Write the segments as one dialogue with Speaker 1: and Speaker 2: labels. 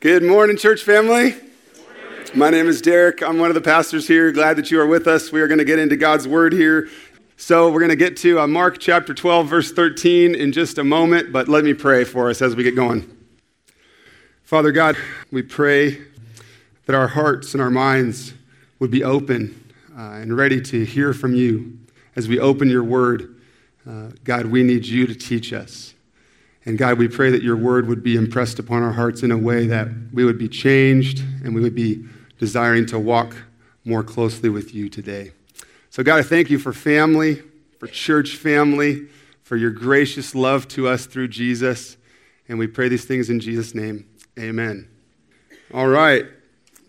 Speaker 1: Good morning, church family. My name is Derek. I'm one of the pastors here. Glad that you are with us. We are going to get into God's word here. So, we're going to get to uh, Mark chapter 12, verse 13 in just a moment, but let me pray for us as we get going. Father God, we pray that our hearts and our minds would be open uh, and ready to hear from you as we open your word. Uh, God, we need you to teach us. And God, we pray that your word would be impressed upon our hearts in a way that we would be changed and we would be desiring to walk more closely with you today. So, God, I thank you for family, for church family, for your gracious love to us through Jesus. And we pray these things in Jesus' name. Amen. All right.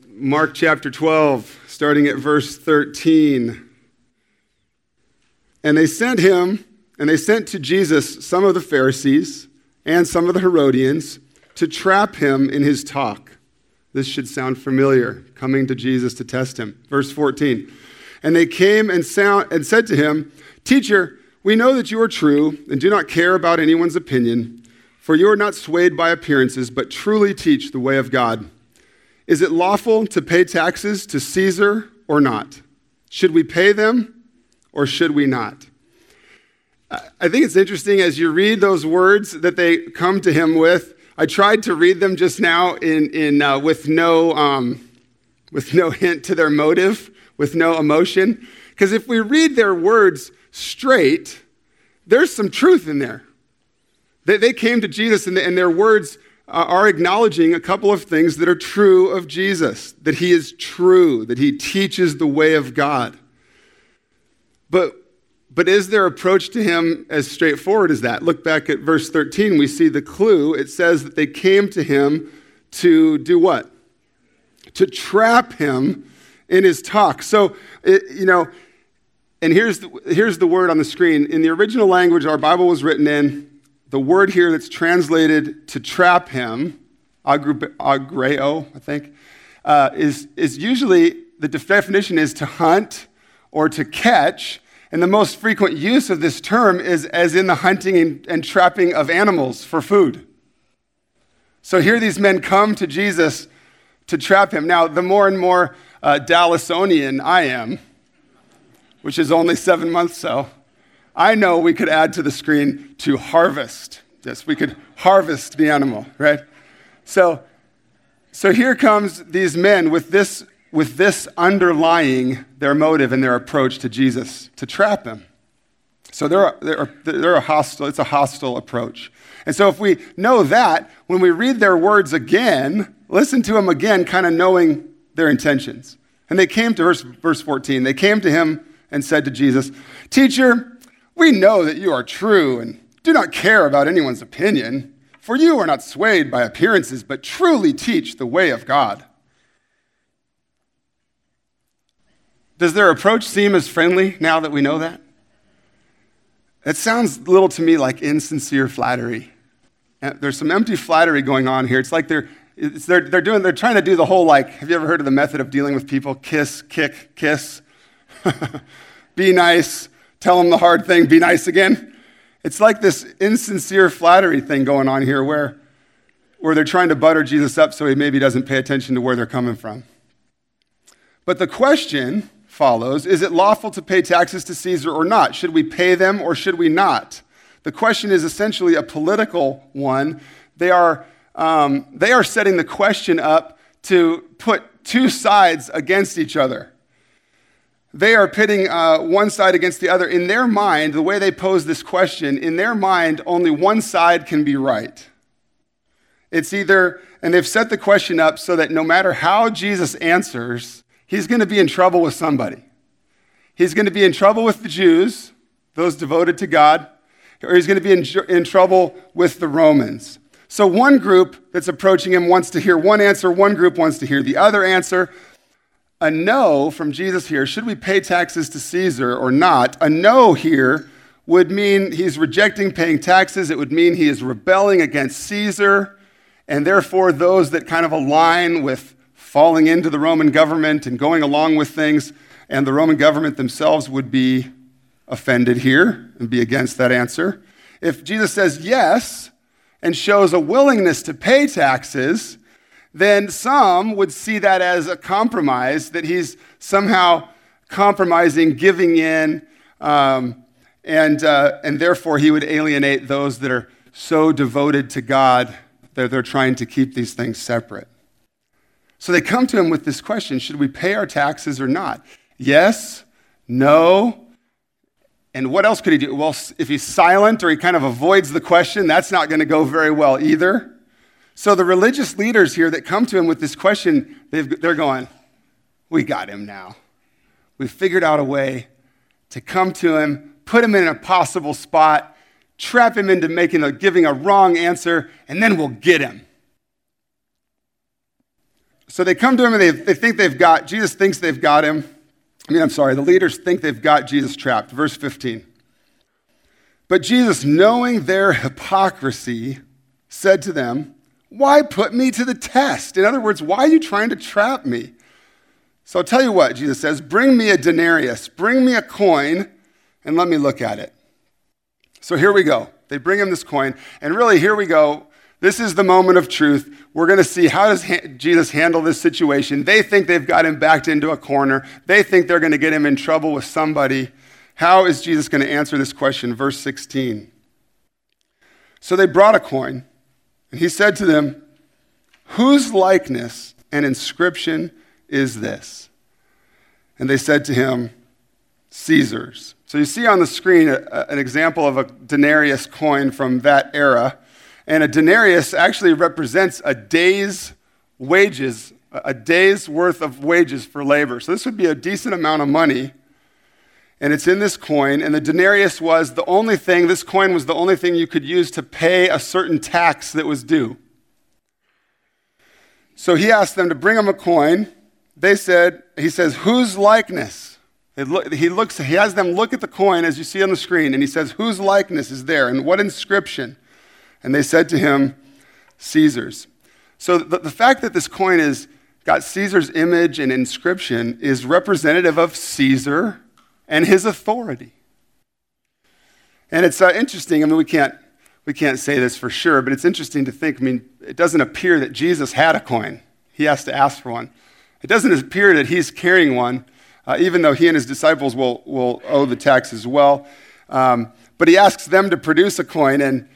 Speaker 1: Mark chapter 12, starting at verse 13. And they sent him, and they sent to Jesus some of the Pharisees and some of the Herodians to trap him in his talk. This should sound familiar, coming to Jesus to test him. Verse 14. And they came and, sound, and said to him, Teacher, we know that you are true and do not care about anyone's opinion, for you are not swayed by appearances, but truly teach the way of God. Is it lawful to pay taxes to Caesar or not? Should we pay them or should we not? I think it's interesting as you read those words that they come to him with. I tried to read them just now in, in, uh, with, no, um, with no hint to their motive, with no emotion. Because if we read their words straight, there's some truth in there. They, they came to Jesus, and, the, and their words uh, are acknowledging a couple of things that are true of Jesus that he is true, that he teaches the way of God. But but is their approach to him as straightforward as that? Look back at verse 13. We see the clue. It says that they came to him to do what? To trap him in his talk. So, it, you know, and here's the, here's the word on the screen. In the original language our Bible was written in, the word here that's translated to trap him, agreo, I think, uh, is, is usually the definition is to hunt or to catch and the most frequent use of this term is as in the hunting and, and trapping of animals for food. So here these men come to Jesus to trap him. Now, the more and more uh, Dallasonian I am, which is only seven months so, I know we could add to the screen to harvest. Yes, we could harvest the animal, right? So, so here comes these men with this with this underlying their motive and their approach to Jesus to trap him. So they're, they're, they're a hostile, it's a hostile approach. And so if we know that, when we read their words again, listen to them again, kind of knowing their intentions. And they came to verse, verse 14, they came to him and said to Jesus, Teacher, we know that you are true and do not care about anyone's opinion, for you are not swayed by appearances, but truly teach the way of God. Does their approach seem as friendly now that we know that? It sounds a little to me like insincere flattery. Uh, there's some empty flattery going on here. It's like they're, it's, they're, they're, doing, they're trying to do the whole, like, have you ever heard of the method of dealing with people? Kiss, kick, kiss. be nice, tell them the hard thing, be nice again. It's like this insincere flattery thing going on here where, where they're trying to butter Jesus up so he maybe doesn't pay attention to where they're coming from. But the question follows Is it lawful to pay taxes to Caesar or not? Should we pay them or should we not? The question is essentially a political one. They are, um, they are setting the question up to put two sides against each other. They are pitting uh, one side against the other. In their mind, the way they pose this question, in their mind, only one side can be right. It's either, and they've set the question up so that no matter how Jesus answers, he's going to be in trouble with somebody. He's going to be in trouble with the Jews, those devoted to God, or he's going to be in, in trouble with the Romans. So one group that's approaching him wants to hear one answer, one group wants to hear the other answer. A no from Jesus here, should we pay taxes to Caesar or not? A no here would mean he's rejecting paying taxes. It would mean he is rebelling against Caesar. And therefore, those that kind of align with falling into the Roman government and going along with things, and the Roman government themselves would be offended here and be against that answer. If Jesus says yes and shows a willingness to pay taxes, then some would see that as a compromise, that he's somehow compromising, giving in, um, and, uh, and therefore he would alienate those that are so devoted to God that they're trying to keep these things separate. So they come to him with this question Should we pay our taxes or not? Yes, no. And what else could he do? Well, if he's silent or he kind of avoids the question, that's not going to go very well either. So the religious leaders here that come to him with this question, they're going, We got him now. We've figured out a way to come to him, put him in a possible spot, trap him into making a, giving a wrong answer, and then we'll get him. So they come to him and they, they think they've got, Jesus thinks they've got him. I mean, I'm sorry, the leaders think they've got Jesus trapped. Verse 15. But Jesus, knowing their hypocrisy, said to them, Why put me to the test? In other words, why are you trying to trap me? So I'll tell you what, Jesus says, Bring me a denarius, bring me a coin, and let me look at it. So here we go. They bring him this coin, and really, here we go. This is the moment of truth. We're going to see how does Jesus handle this situation. They think they've got him backed into a corner. They think they're going to get him in trouble with somebody. How is Jesus going to answer this question? Verse 16. So they brought a coin, and he said to them, Whose likeness and inscription is this? And they said to him, Caesar's. So you see on the screen a, a, an example of a denarius coin from that era. And a denarius actually represents a day's wages, a day's worth of wages for labor. So this would be a decent amount of money. And it's in this coin. And the denarius was the only thing, this coin was the only thing you could use to pay a certain tax that was due. So he asked them to bring him a coin. They said, he says, whose likeness? He, looks, he has them look at the coin as you see on the screen, and he says, whose likeness is there and what inscription? And they said to him, Caesar's. So the, the fact that this coin has got Caesar's image and inscription is representative of Caesar and his authority. And it's uh, interesting. I mean, we can't, we can't say this for sure, but it's interesting to think. I mean, it doesn't appear that Jesus had a coin, he has to ask for one. It doesn't appear that he's carrying one, uh, even though he and his disciples will, will owe the tax as well. Um, but he asks them to produce a coin, and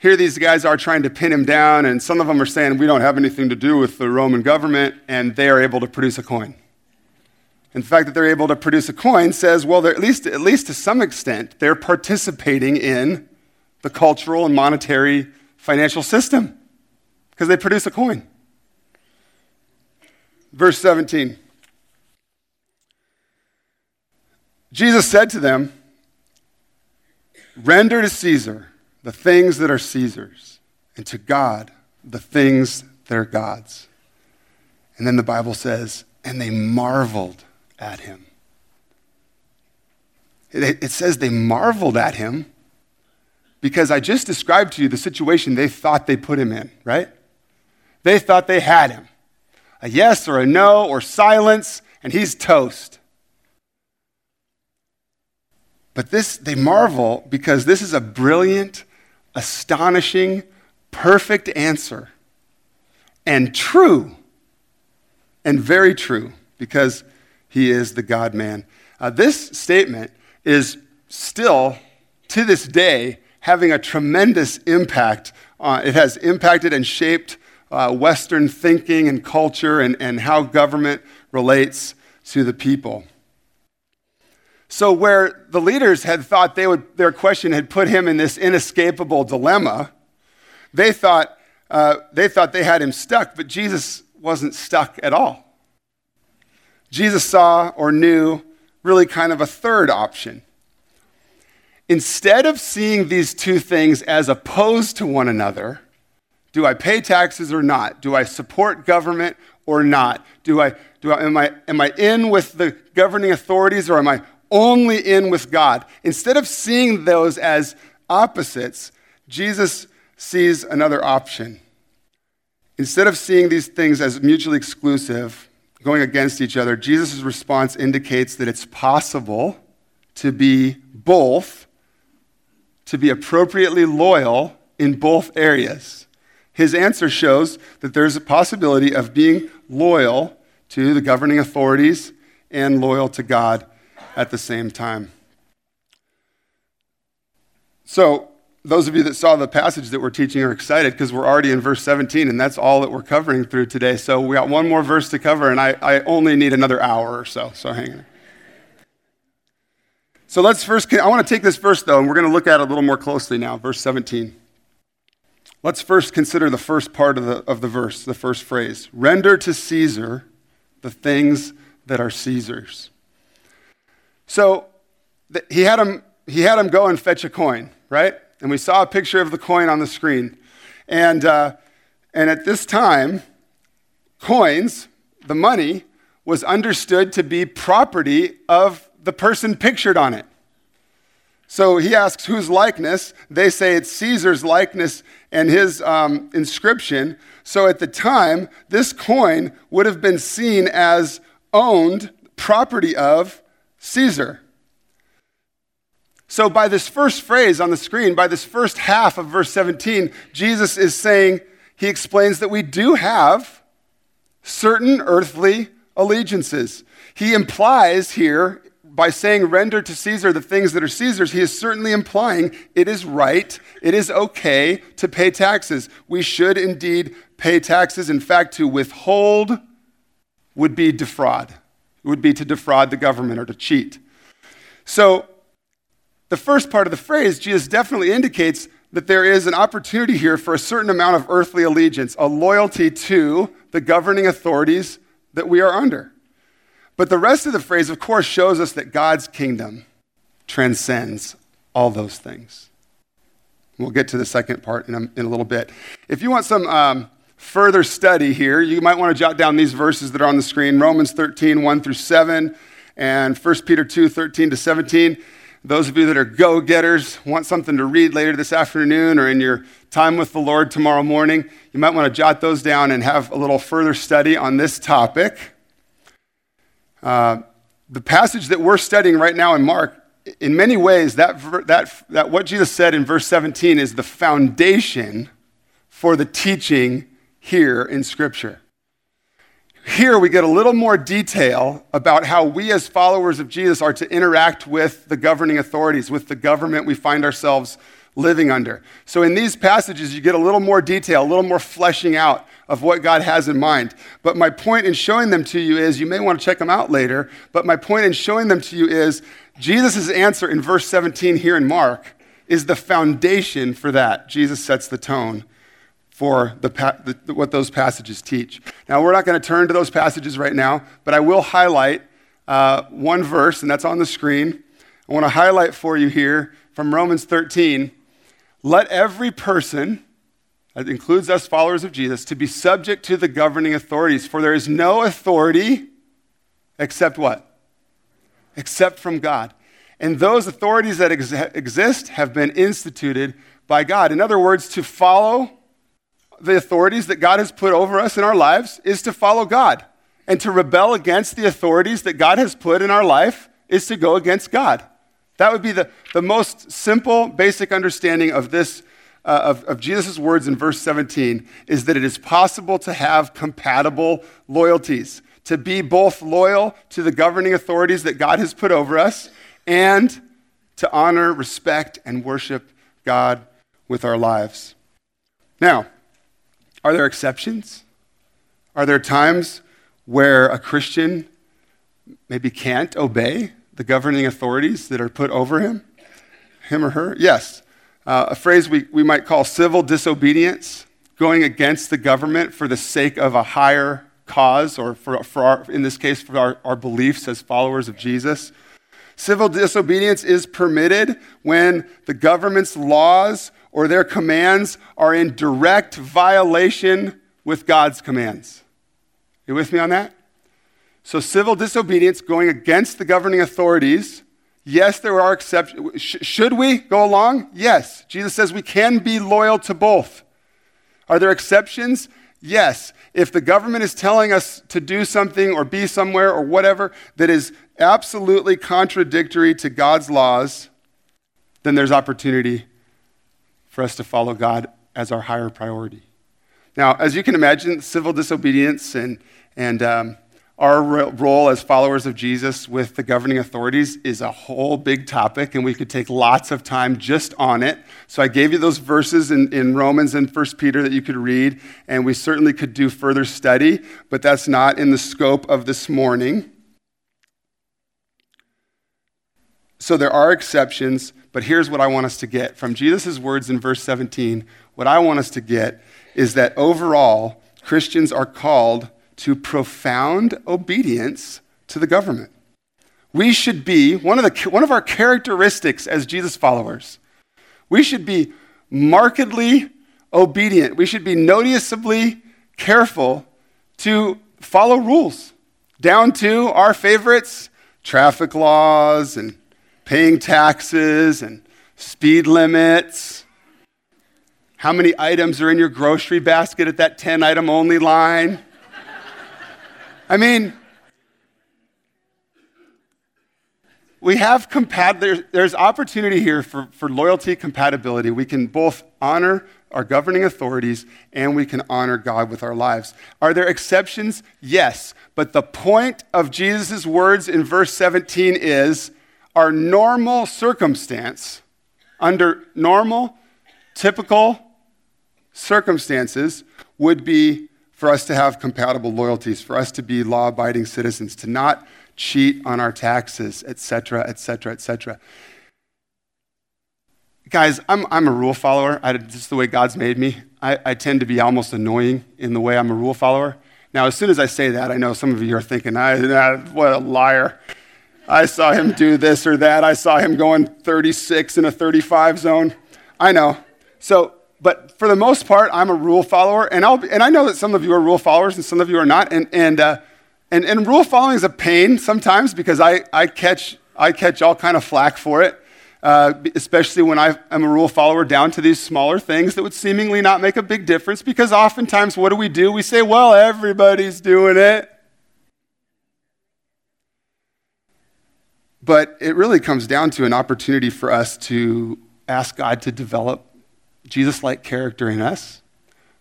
Speaker 1: here these guys are trying to pin him down, and some of them are saying, We don't have anything to do with the Roman government, and they are able to produce a coin. And the fact that they're able to produce a coin says, well, at least, at least to some extent, they're participating in the cultural and monetary financial system because they produce a coin. Verse 17 Jesus said to them, Render to Caesar the things that are Caesar's, and to God the things that are God's. And then the Bible says, and they marveled at him. It, says they marveled at him because I just described to you the situation they thought they put him in, right? They thought they had him. A yes or a no or silence, and he's toast. But this, they marvel because this is a brilliant astonishing, perfect answer. And true, and very true, because he is the God man. Uh, this statement is still, to this day, having a tremendous impact. Uh, it has impacted and shaped uh, Western thinking and culture and, and how government relates to the people. So, where the leaders had thought they would, their question had put him in this inescapable dilemma, they thought, uh, they thought they had him stuck, but Jesus wasn't stuck at all. Jesus saw or knew really kind of a third option. Instead of seeing these two things as opposed to one another, do I pay taxes or not? Do I support government or not? Do I, do I, am, I, am I in with the governing authorities or am I only in with God. Instead of seeing those as opposites, Jesus sees another option. Instead of seeing these things as mutually exclusive, going against each other, Jesus' response indicates that it's possible to be both, to be appropriately loyal in both areas. His answer shows that there's a possibility of being loyal to the governing authorities and loyal to God at the same time. So, those of you that saw the passage that we're teaching are excited because we're already in verse 17, and that's all that we're covering through today. So, we got one more verse to cover, and I, I only need another hour or so. So, hang on. So, let's first, I want to take this verse though, and we're going to look at it a little more closely now, verse 17. Let's first consider the first part of the, of the verse, the first phrase render to Caesar the things that are Caesar's. So he, had him, he had him go and fetch a coin, right? And we saw a picture of the coin on the screen. And, uh, and at this time, coins, the money, was understood to be property of the person pictured on it. So he asks whose likeness. They say it's Caesar's likeness and his um, inscription. So at the time, this coin would have been seen as owned property of Caesar. So, by this first phrase on the screen, by this first half of verse 17, Jesus is saying, he explains that we do have certain earthly allegiances. He implies here by saying render to Caesar the things that are Caesar's, he is certainly implying it is right, it is okay to pay taxes. We should indeed pay taxes. In fact, to withhold would be defraud, it would be to defraud the government or to cheat. So, the first part of the phrase, Jesus definitely indicates that there is an opportunity here for a certain amount of earthly allegiance, a loyalty to the governing authorities that we are under. But the rest of the phrase, of course, shows us that God's kingdom transcends all those things. We'll get to the second part in a, in a little bit. If you want some um, further study here, you might want to jot down these verses that are on the screen Romans 13, 1 through 7, and 1 Peter 2, 13 to 17. Those of you that are go getters, want something to read later this afternoon or in your time with the Lord tomorrow morning, you might want to jot those down and have a little further study on this topic. Uh, the passage that we're studying right now in Mark, in many ways, that, that, that what Jesus said in verse 17 is the foundation for the teaching here in Scripture. Here we get a little more detail about how we, as followers of Jesus, are to interact with the governing authorities, with the government we find ourselves living under. So, in these passages, you get a little more detail, a little more fleshing out of what God has in mind. But my point in showing them to you is you may want to check them out later, but my point in showing them to you is Jesus' answer in verse 17 here in Mark is the foundation for that. Jesus sets the tone for the, the, what those passages teach. Now, we're not going to turn to those passages right now, but I will highlight uh, one verse, and that's on the screen. I want to highlight for you here from Romans 13. Let every person that includes us followers of Jesus, to be subject to the governing authorities. For there is no authority except what? Except from God. And those authorities that ex- exist have been instituted by God. In other words, to follow the authorities that God has put over us in our lives is to follow God. And to rebel against the authorities that God has put in our life is to go against God. That would be the, the most simple, basic understanding of this uh, of, of Jesus' words in verse 17 is that it is possible to have compatible loyalties, to be both loyal to the governing authorities that God has put over us and to honor, respect, and worship God with our lives. Now, are there exceptions? Are there times where a Christian maybe can't obey the governing authorities that are put over him, him or her? Yes uh, a phrase we, we might call civil disobedience, going against the government for the sake of a higher cause, or for, for our, in this case, for our, our beliefs as followers of Jesus. Civil disobedience is permitted when the government's laws or their commands are in direct violation with God's commands. You with me on that? So, civil disobedience going against the governing authorities Yes, there are exceptions. Should we go along? Yes. Jesus says we can be loyal to both. Are there exceptions? Yes. If the government is telling us to do something or be somewhere or whatever that is absolutely contradictory to God's laws, then there's opportunity for us to follow God as our higher priority. Now, as you can imagine, civil disobedience and, and um, our role as followers of Jesus with the governing authorities is a whole big topic, and we could take lots of time just on it. So I gave you those verses in, in Romans and 1 Peter that you could read, and we certainly could do further study, but that's not in the scope of this morning. So there are exceptions, but here's what I want us to get from Jesus' words in verse 17. What I want us to get is that overall, Christians are called to profound obedience to the government. We should be, one of, the, one of our characteristics as Jesus followers, we should be markedly obedient. We should be noticeably careful to follow rules, down to our favorites traffic laws and paying taxes and speed limits. How many items are in your grocery basket at that 10 item only line? I mean, we have compat- there's, there's opportunity here for, for loyalty compatibility. We can both honor our governing authorities and we can honor God with our lives. Are there exceptions? Yes. But the point of Jesus' words in verse 17 is our normal circumstance, under normal, typical circumstances, would be for us to have compatible loyalties, for us to be law abiding citizens, to not cheat on our taxes, etc., etc., etc. Guys, I'm, I'm a rule follower. I, just the way God's made me. I, I tend to be almost annoying in the way I'm a rule follower. Now, as soon as I say that, I know some of you are thinking, I, what a liar. I saw him do this or that. I saw him going 36 in a 35 zone. I know. So but for the most part, I'm a rule follower, and, I'll, and I know that some of you are rule followers and some of you are not. And, and, uh, and, and rule following is a pain sometimes because I, I, catch, I catch all kind of flack for it, uh, especially when I am a rule follower down to these smaller things that would seemingly not make a big difference. Because oftentimes, what do we do? We say, well, everybody's doing it. But it really comes down to an opportunity for us to ask God to develop Jesus like character in us,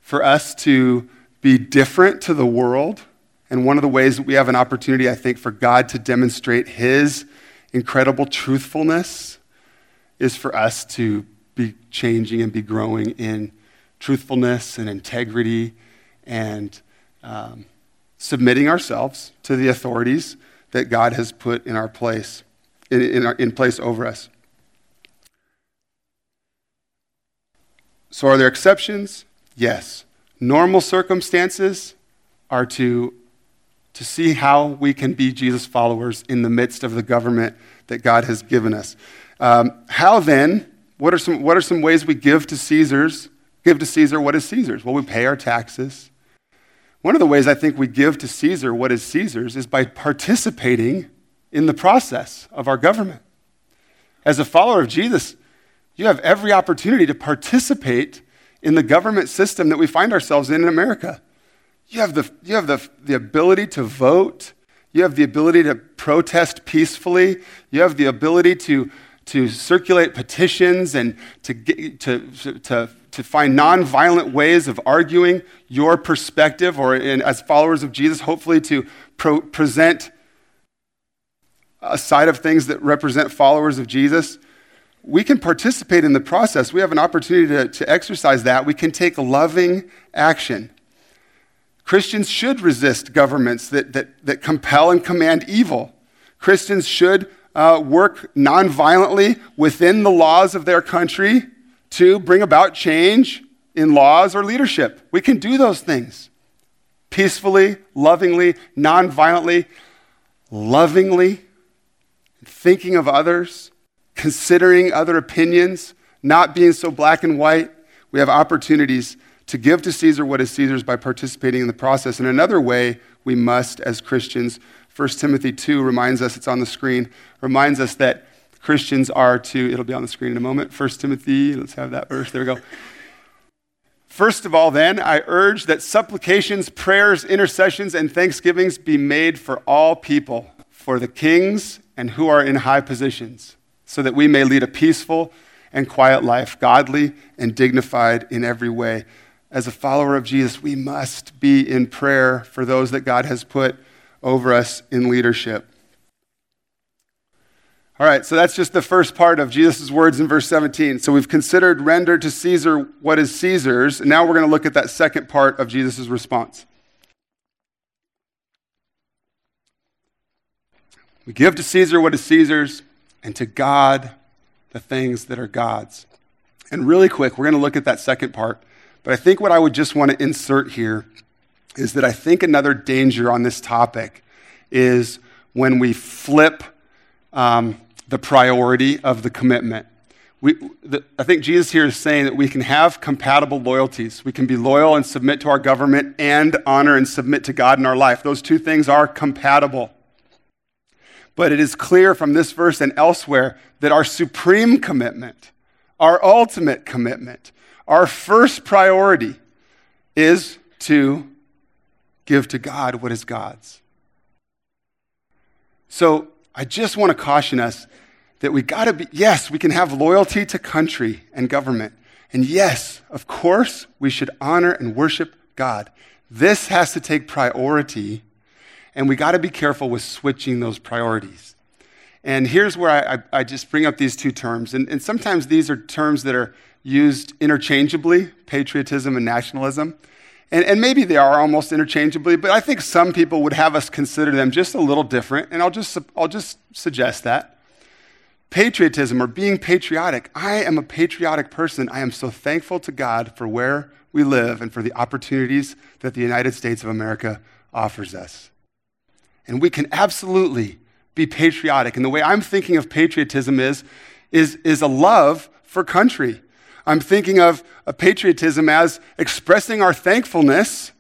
Speaker 1: for us to be different to the world. And one of the ways that we have an opportunity, I think, for God to demonstrate his incredible truthfulness is for us to be changing and be growing in truthfulness and integrity and um, submitting ourselves to the authorities that God has put in our place, in, in, our, in place over us. So, are there exceptions? Yes. Normal circumstances are to, to see how we can be Jesus followers in the midst of the government that God has given us. Um, how then? What are, some, what are some ways we give to Caesar's? Give to Caesar what is Caesar's? Well, we pay our taxes. One of the ways I think we give to Caesar what is Caesar's is by participating in the process of our government. As a follower of Jesus, you have every opportunity to participate in the government system that we find ourselves in in America. You have the, you have the, the ability to vote. You have the ability to protest peacefully. You have the ability to, to circulate petitions and to, get, to, to, to find nonviolent ways of arguing your perspective, or in, as followers of Jesus, hopefully to pro- present a side of things that represent followers of Jesus we can participate in the process. We have an opportunity to, to exercise that. We can take loving action. Christians should resist governments that, that, that compel and command evil. Christians should uh, work nonviolently within the laws of their country to bring about change in laws or leadership. We can do those things peacefully, lovingly, nonviolently, lovingly, thinking of others considering other opinions, not being so black and white. We have opportunities to give to Caesar what is Caesar's by participating in the process. In another way, we must, as Christians, 1 Timothy 2 reminds us, it's on the screen, reminds us that Christians are to, it'll be on the screen in a moment. 1 Timothy, let's have that verse, there we go. First of all, then, I urge that supplications, prayers, intercessions, and thanksgivings be made for all people, for the kings and who are in high positions so that we may lead a peaceful and quiet life, godly and dignified in every way. as a follower of Jesus, we must be in prayer for those that God has put over us in leadership. All right, so that's just the first part of Jesus' words in verse 17. So we've considered render to Caesar what is Caesar's, and now we're going to look at that second part of Jesus' response. We give to Caesar what is Caesar's, and to God the things that are God's. And really quick, we're going to look at that second part. But I think what I would just want to insert here is that I think another danger on this topic is when we flip um, the priority of the commitment. We, the, I think Jesus here is saying that we can have compatible loyalties. We can be loyal and submit to our government and honor and submit to God in our life. Those two things are compatible. But it is clear from this verse and elsewhere that our supreme commitment, our ultimate commitment, our first priority is to give to God what is God's. So I just want to caution us that we got to be, yes, we can have loyalty to country and government. And yes, of course, we should honor and worship God. This has to take priority, and we got to be careful with switching those priorities. And here's where I, I, I just bring up these two terms. And, and sometimes these are terms that are used interchangeably patriotism and nationalism. And, and, maybe they are almost interchangeably, but I think some people would have us consider them just a little different, and I'll just, I'll just suggest that. Patriotism or being patriotic, I am a patriotic person. I am so thankful to God for where we live and for the opportunities that the United States of America offers us. And we can absolutely be patriotic. And the way I'm thinking of patriotism is, is, is a love for country I'm thinking of a patriotism as expressing our thankfulness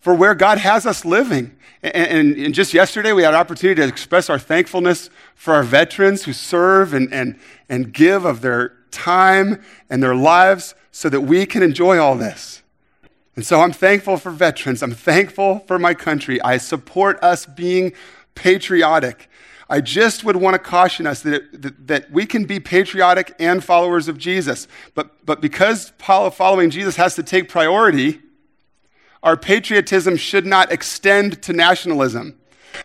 Speaker 1: for where God has us living. And, and, and, just yesterday, we had an opportunity to express our thankfulness for our veterans who serve and, and, and give of their time and their lives so that we can enjoy all this. And so I'm thankful for veterans. I'm thankful for my country. I support us being patriotic. I just would want to caution us that, it, that, that, we can be patriotic and followers of Jesus. But, but because following Jesus has to take priority, our patriotism should not extend to nationalism.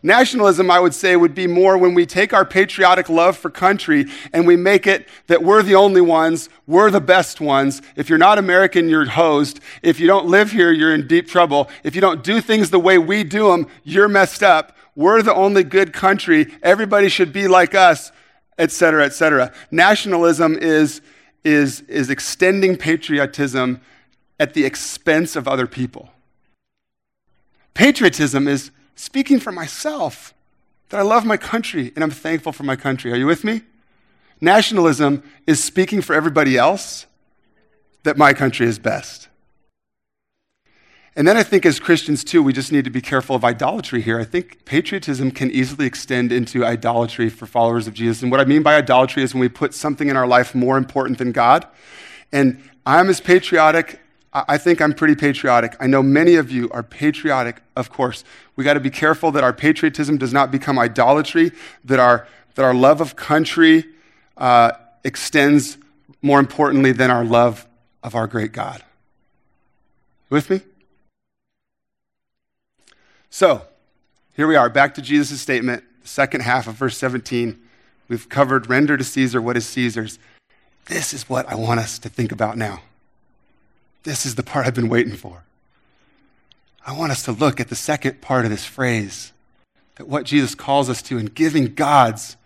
Speaker 1: Nationalism, I would say, would be more when we take our patriotic love for country and we make it that we're the only ones, we're the best ones. If you're not American, you're hosed. If you don't live here, you're in deep trouble. If you don't do things the way we do them, you're messed up. We're the only good country. Everybody should be like us, etc., cetera, et cetera. Nationalism is, is, is extending patriotism at the expense of other people. Patriotism is speaking for myself that I love my country and I'm thankful for my country. Are you with me? Nationalism is speaking for everybody else that my country is best. And then I think as Christians, too, we just need to be careful of idolatry here. I think patriotism can easily extend into idolatry for followers of Jesus. And what I mean by idolatry is when we put something in our life more important than God. And I'm as patriotic, I think I'm pretty patriotic. I know many of you are patriotic, of course. We got to be careful that our patriotism does not become idolatry, that our, that our love of country uh, extends more importantly than our love of our great God. With me? So, here we are, back to Jesus' statement, the second half of verse 17. We've covered render to Caesar what is Caesar's. This is what I want us to think about now. This is the part I've been waiting for. I want us to look at the second part of this phrase that what Jesus calls us to in giving God's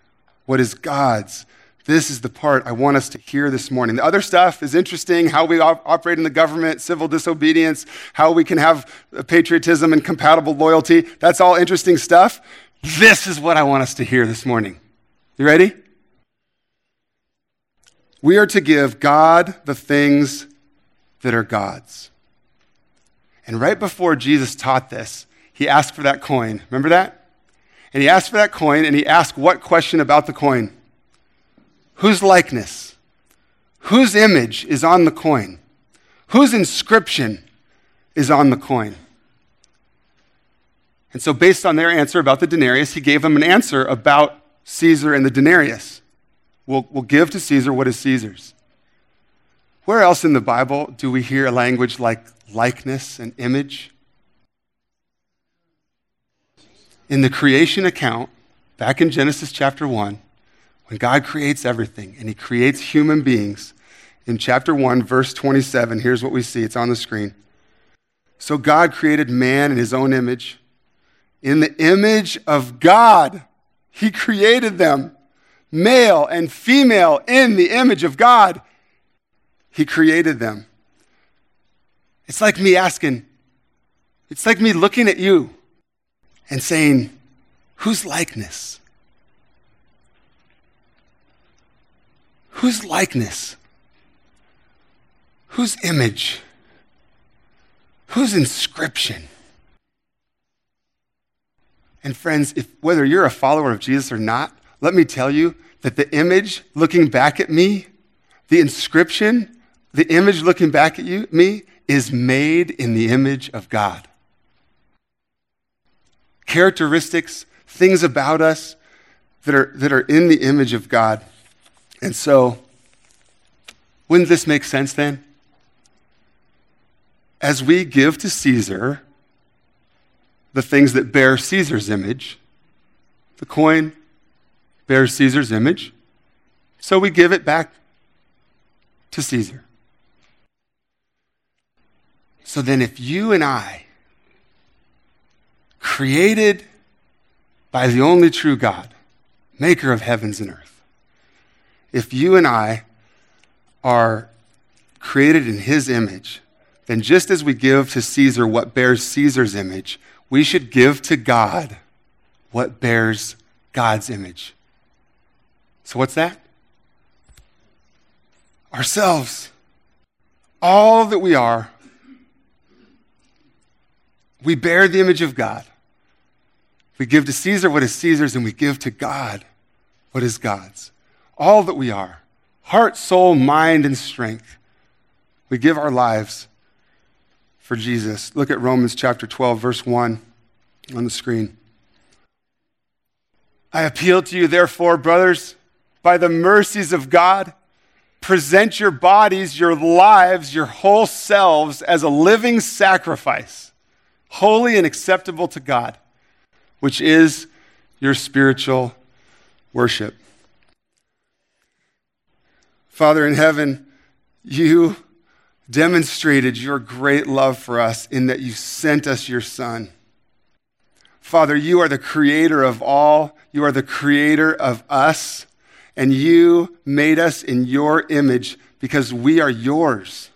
Speaker 1: what is God's. This is the part I want us to hear this morning. The other stuff is interesting how we op- operate in the government, civil disobedience, how we can have uh, patriotism and compatible loyalty. That's all interesting stuff. This is what I want us to hear this morning. You ready? We are to give God the things that are God's. And right before Jesus taught this, he asked for that coin. Remember that? And he asked for that coin, and he asked what question about the coin? Whose likeness? Whose image is on the coin? Whose inscription is on the coin? And so, based on their answer about the denarius, he gave them an answer about Caesar and the denarius. We'll, we'll give to Caesar what is Caesar's. Where else in the Bible do we hear a language like likeness and image? In the creation account, back in Genesis chapter 1, when God creates everything and he creates human beings, in chapter 1, verse 27, here's what we see. It's on the screen. So God created man in his own image. In the image of God, he created them. Male and female in the image of God, he created them. It's like me asking, it's like me looking at you and saying, Whose likeness? Whose likeness? Whose image? Whose inscription? And friends, if, whether you're a follower of Jesus or not, let me tell you that the image looking back at me, the inscription, the image looking back at you, me, is made in the image of God. Characteristics, things about us that are, that are in the image of God. And so, wouldn't this make sense then? As we give to Caesar the things that bear Caesar's image, the coin bears Caesar's image, so we give it back to Caesar. So then, if you and I, created by the only true God, maker of heavens and earth, if you and I are created in his image, then just as we give to Caesar what bears Caesar's image, we should give to God what bears God's image. So, what's that? Ourselves. All that we are we bear the image of God. We give to Caesar what is Caesar's, and we give to God what is God's. All that we are heart, soul, mind, and strength. We give our lives for Jesus. Look at Romans chapter 12, verse 1 on the screen. I appeal to you, therefore, brothers, by the mercies of God, present your bodies, your lives, your whole selves as a living sacrifice holy and acceptable to God, which is your spiritual worship. Father in heaven, you demonstrated your great love for us in that you sent us your Son. Father, you are the creator of all, you are the creator of us, and you made us in your image because we are yours.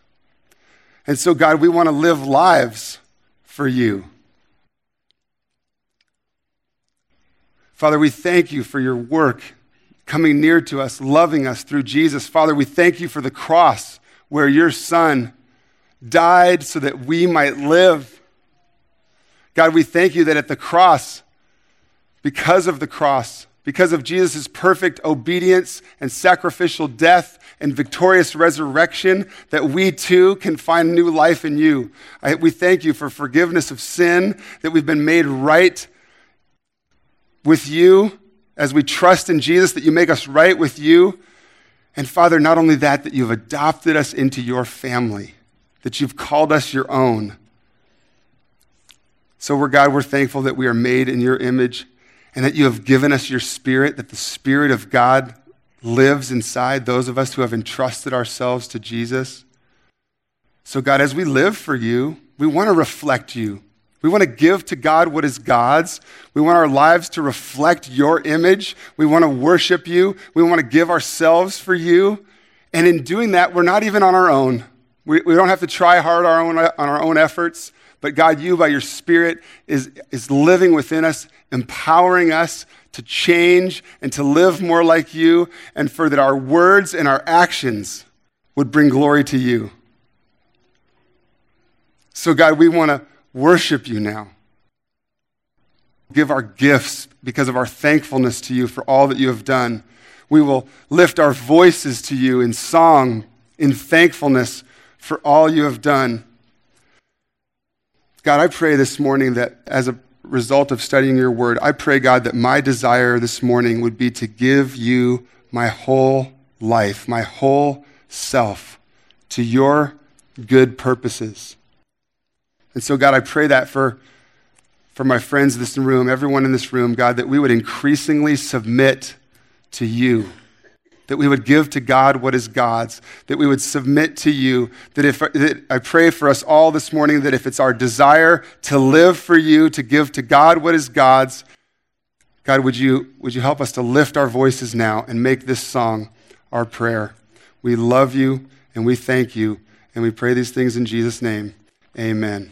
Speaker 1: And so, God, we want to live lives for you. Father, we thank you for your work coming near to us, loving us through Jesus. Father, we thank you for the cross where your Son died so that we might live. God, we thank you that at the cross, because of the cross, because of Jesus' perfect obedience and sacrificial death and victorious resurrection, that we too can find new life in you. I, we thank you for forgiveness of sin, that we've been made right with you as we trust in Jesus, that you make us right with you. And Father, not only that, that you've adopted us into your family, that you've called us your own. So, we're God, we're thankful that we are made in your image and that you have given us your spirit, that the Spirit of God lives inside those of us who have entrusted ourselves to Jesus. So, God, as we live for you, we want to reflect you. We want to give to God what is God's. We want our lives to reflect your image. We want to worship you. We want to give ourselves for you. And in doing that, we're not even on our own. We, we don't have to try hard our own, on our own efforts. But God, you by your Spirit is, is living within us, empowering us to change and to live more like you, and for that our words and our actions would bring glory to you. So, God, we want to worship you now. Give our gifts because of our thankfulness to you for all that you have done. We will lift our voices to you in song, in thankfulness for all you have done. God, I pray this morning that as a result of studying your word, I pray, God, that my desire this morning would be to give you my whole life, my whole self, to your good purposes. And so, God, I pray that for, for my friends in this room, everyone in this room, God, that we would increasingly submit to you that we would give to God what is God's, that we would submit to you, that if that I pray for us all this morning that if it's our desire to live for you, to give to God what is God's, God, would you, would you help us to lift our voices now and make this song our prayer? We love you and we thank you, and we pray these things in Jesus' name. Amen.